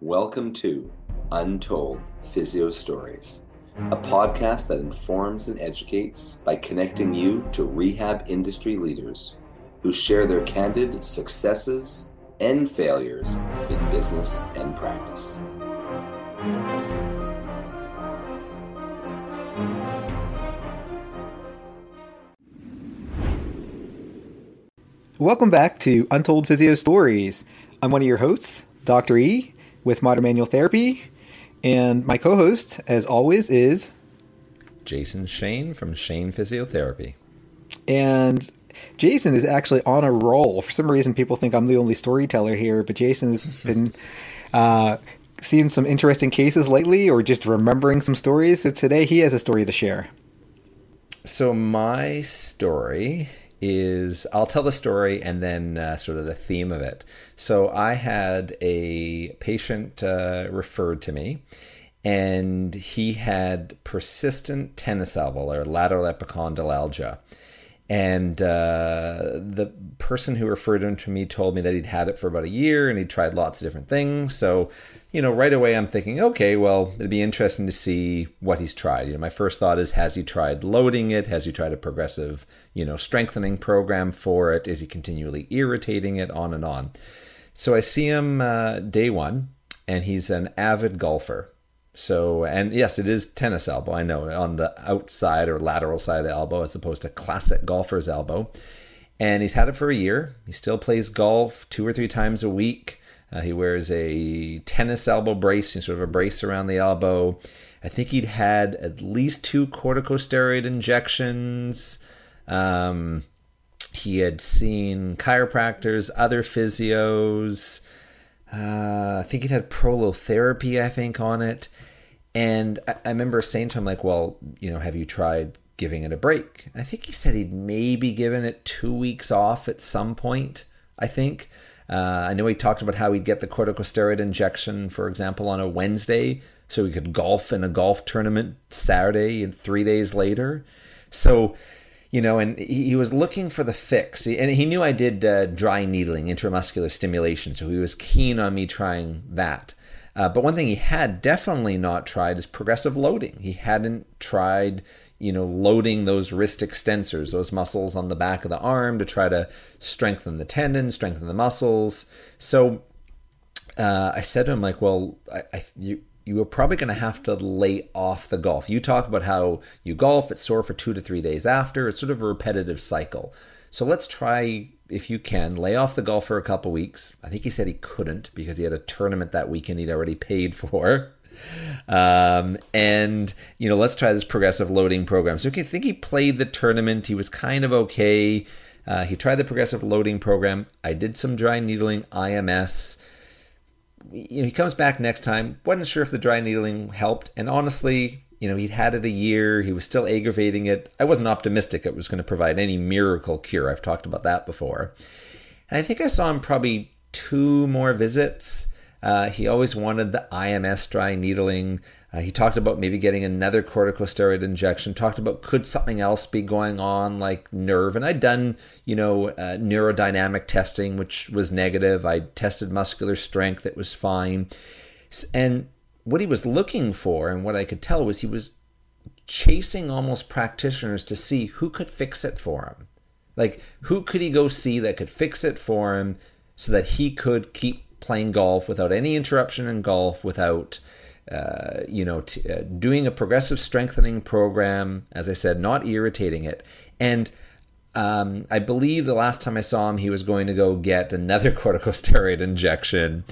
Welcome to Untold Physio Stories, a podcast that informs and educates by connecting you to rehab industry leaders who share their candid successes and failures in business and practice. Welcome back to Untold Physio Stories. I'm one of your hosts, Dr. E, with Modern Manual Therapy, and my co host, as always, is. Jason Shane from Shane Physiotherapy. And Jason is actually on a roll. For some reason, people think I'm the only storyteller here, but Jason's been uh, seeing some interesting cases lately or just remembering some stories. So today he has a story to share. So, my story is I'll tell the story and then uh, sort of the theme of it. So, I had a patient uh, referred to me, and he had persistent tennis elbow or lateral epicondylalgia. And uh, the person who referred him to me told me that he'd had it for about a year and he'd tried lots of different things. So, you know, right away I'm thinking, okay, well, it'd be interesting to see what he's tried. You know, my first thought is, has he tried loading it? Has he tried a progressive, you know, strengthening program for it? Is he continually irritating it? On and on. So I see him uh, day one, and he's an avid golfer. So, and yes, it is tennis elbow. I know on the outside or lateral side of the elbow as opposed to classic golfer's elbow. And he's had it for a year. He still plays golf two or three times a week. Uh, he wears a tennis elbow brace, sort of a brace around the elbow. I think he'd had at least two corticosteroid injections. Um, he had seen chiropractors, other physios. Uh, I think he'd had prolotherapy, I think, on it. And I, I remember saying to him, like, well, you know, have you tried giving it a break? I think he said he'd maybe given it two weeks off at some point, I think. Uh, I know he talked about how he'd get the corticosteroid injection, for example, on a Wednesday, so he could golf in a golf tournament Saturday and three days later. So, you know, and he, was looking for the fix. And he knew I did uh, dry needling, intramuscular stimulation, so he was keen on me trying that. Uh, but one thing he had definitely not tried is progressive loading. He hadn't tried, you know, loading those wrist extensors, those muscles on the back of the arm to try to strengthen the tendon, strengthen the muscles. So uh, I said to him, like, well, I, I, you, you are probably going to have to lay off the golf. You talk about how you golf, it's sore for two to three days after. It's sort of a repetitive cycle. So let's try if you can, lay off the golf for a couple weeks. I think he said he couldn't because he had a tournament that weekend he'd already paid for. Um, and you know, let's try this progressive loading program. So I think he played the tournament. He was kind of okay. Uh, he tried the progressive loading program. I did some dry needling IMS. You know, he comes back next time. wasn't sure if the dry needling helped, and honestly, you know, he'd had it a year, he was still aggravating it. I wasn't optimistic it was going to provide any miracle cure. I've talked about that before. And I think I saw him probably two more visits. Uh, he always wanted the IMS dry needling. Uh, he talked about maybe getting another corticosteroid injection. Talked about could something else be going on, like nerve. And I'd done, you know, uh, neurodynamic testing, which was negative. I tested muscular strength; it was fine. And what he was looking for and what I could tell was he was chasing almost practitioners to see who could fix it for him. Like, who could he go see that could fix it for him so that he could keep playing golf without any interruption in golf, without, uh, you know, t- uh, doing a progressive strengthening program, as I said, not irritating it. And um, I believe the last time I saw him, he was going to go get another corticosteroid injection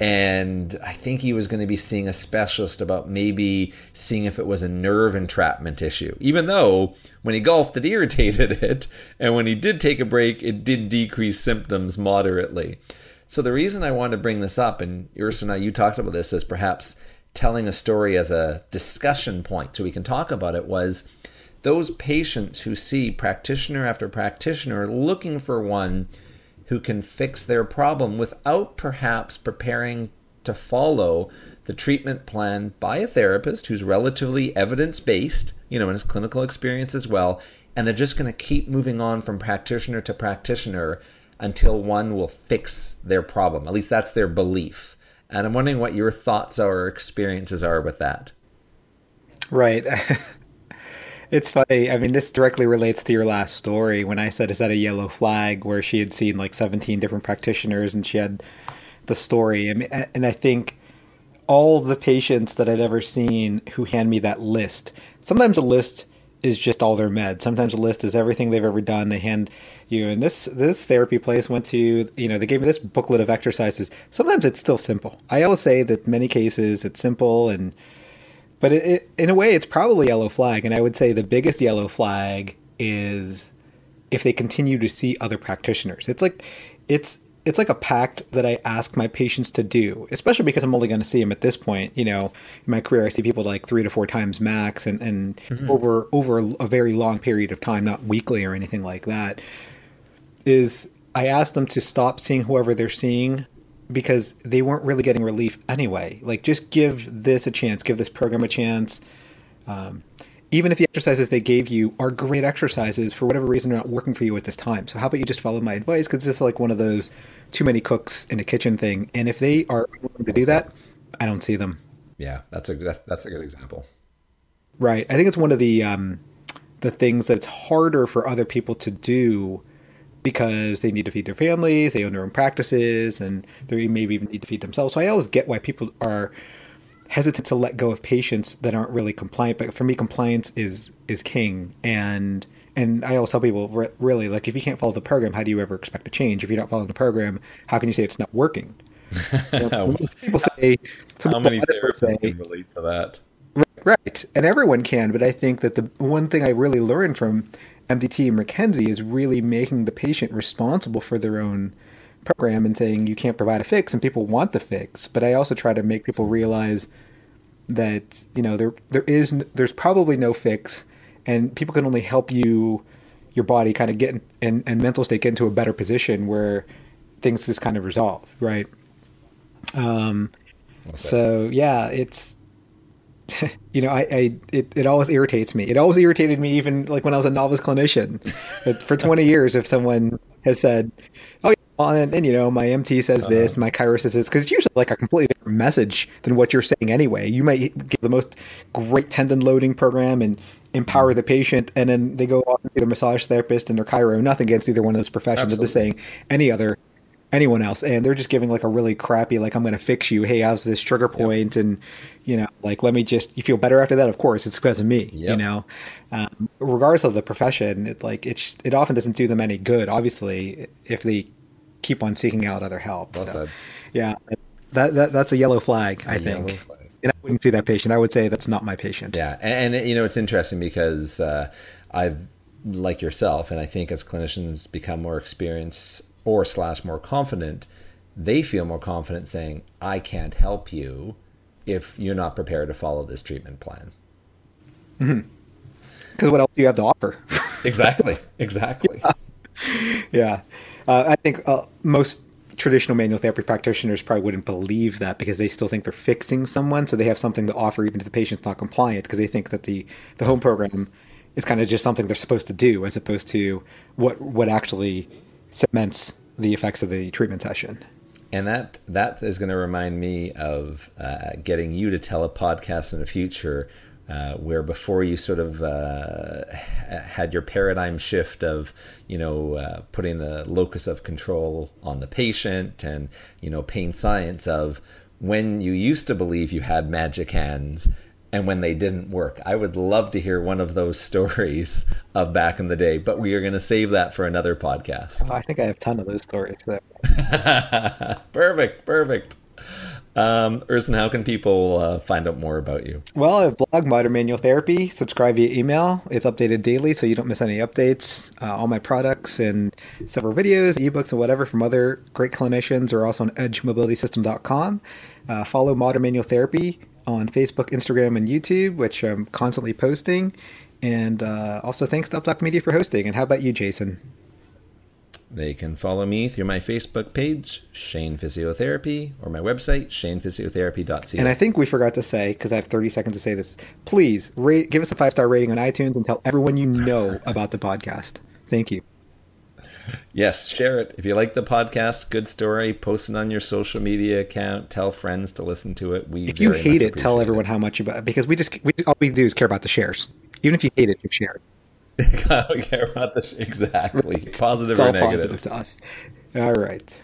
and I think he was going to be seeing a specialist about maybe seeing if it was a nerve entrapment issue. Even though when he golfed, it irritated it, and when he did take a break, it did decrease symptoms moderately. So the reason I wanted to bring this up, and Ursula, you talked about this as perhaps telling a story as a discussion point, so we can talk about it, was those patients who see practitioner after practitioner looking for one who can fix their problem without perhaps preparing to follow the treatment plan by a therapist who's relatively evidence based, you know, in his clinical experience as well. And they're just going to keep moving on from practitioner to practitioner until one will fix their problem. At least that's their belief. and I'm wondering what your thoughts or experiences are with that. Right. it's funny. I mean, this directly relates to your last story when I said, "Is that a yellow flag?" Where she had seen like 17 different practitioners and she had the story. And I think all the patients that I'd ever seen who hand me that list. Sometimes a list is just all their meds. Sometimes a list is everything they've ever done. They hand you and this this therapy place went to you know they gave me this booklet of exercises. Sometimes it's still simple. I always say that many cases it's simple and but it, it, in a way it's probably yellow flag and I would say the biggest yellow flag is if they continue to see other practitioners. It's like it's it's like a pact that I ask my patients to do, especially because I'm only going to see them at this point. You know, in my career, I see people like three to four times max, and and mm-hmm. over over a very long period of time, not weekly or anything like that. Is I ask them to stop seeing whoever they're seeing because they weren't really getting relief anyway. Like, just give this a chance, give this program a chance. Um, even if the exercises they gave you are great exercises, for whatever reason, they're not working for you at this time. So, how about you just follow my advice? Because this is like one of those too many cooks in a kitchen thing. And if they are willing to do that, I don't see them. Yeah, that's a that's that's a good example. Right. I think it's one of the um, the things that's harder for other people to do because they need to feed their families, they own their own practices, and they maybe even need to feed themselves. So I always get why people are hesitant to let go of patients that aren't really compliant. But for me, compliance is is king, and and I always tell people, really, like if you can't follow the program, how do you ever expect to change? If you're not following the program, how can you say it's not working? You know, people say, how many therapists say, can relate to that? Right, and everyone can, but I think that the one thing I really learned from MDT and McKenzie is really making the patient responsible for their own program and saying you can't provide a fix, and people want the fix. But I also try to make people realize that you know there there is there's probably no fix and people can only help you your body kind of get in, and, and mental state get into a better position where things just kind of resolve right um okay. so yeah it's you know I, I it, it always irritates me it always irritated me even like when i was a novice clinician but for 20 years if someone has said oh and, and, you know my mt says uh-huh. this my chiro says this because it's usually like a completely different message than what you're saying anyway you might give the most great tendon loading program and empower the patient, and then they go off and see their massage therapist and their chiro. Nothing against either one of those professions. I'm just saying any other anyone else and they're just giving like a really crappy like i'm going to fix you hey how's this trigger point yep. and you know like let me just you feel better after that of course it's because of me yep. you know um, regardless of the profession it like it's it often doesn't do them any good obviously if they keep on seeking out other help well so, yeah that, that that's a yellow flag a i think flag and I wouldn't see that patient. I would say that's not my patient. Yeah, and, and you know it's interesting because uh, I've like yourself, and I think as clinicians become more experienced or slash more confident, they feel more confident saying, "I can't help you if you're not prepared to follow this treatment plan." Because mm-hmm. what else do you have to offer? exactly. Exactly. yeah. yeah. Uh, I think uh, most traditional manual therapy practitioners probably wouldn't believe that because they still think they're fixing someone, so they have something to offer even to the patient's not compliant because they think that the the home program is kind of just something they're supposed to do as opposed to what what actually cements the effects of the treatment session. And that that is going to remind me of uh, getting you to tell a podcast in the future uh, where before you sort of uh, had your paradigm shift of you know uh, putting the locus of control on the patient and you know pain science of when you used to believe you had magic hands and when they didn't work. I would love to hear one of those stories of back in the day, but we are going to save that for another podcast. Oh, I think I have a ton of those stories. perfect, perfect. Um, Erson, how can people uh, find out more about you? Well, I blog Modern Manual Therapy. Subscribe via email. It's updated daily, so you don't miss any updates. Uh, all my products and several videos, ebooks, and whatever from other great clinicians are also on edgemobilitysystem.com. Uh, follow Modern Manual Therapy on Facebook, Instagram, and YouTube, which I'm constantly posting. And uh, also, thanks to UpDoc Media for hosting. And how about you, Jason? They can follow me through my Facebook page, Shane Physiotherapy, or my website, shanephysiotherapy.ca. And I think we forgot to say, because I have 30 seconds to say this, please rate, give us a five star rating on iTunes and tell everyone you know about the podcast. Thank you. Yes, share it. If you like the podcast, good story, post it on your social media account, tell friends to listen to it. We If you hate it, tell everyone it. how much about it because we just we all we do is care about the shares. Even if you hate it, you share it. I don't care about this exactly. Positive it's or negative. Positive to us. All right.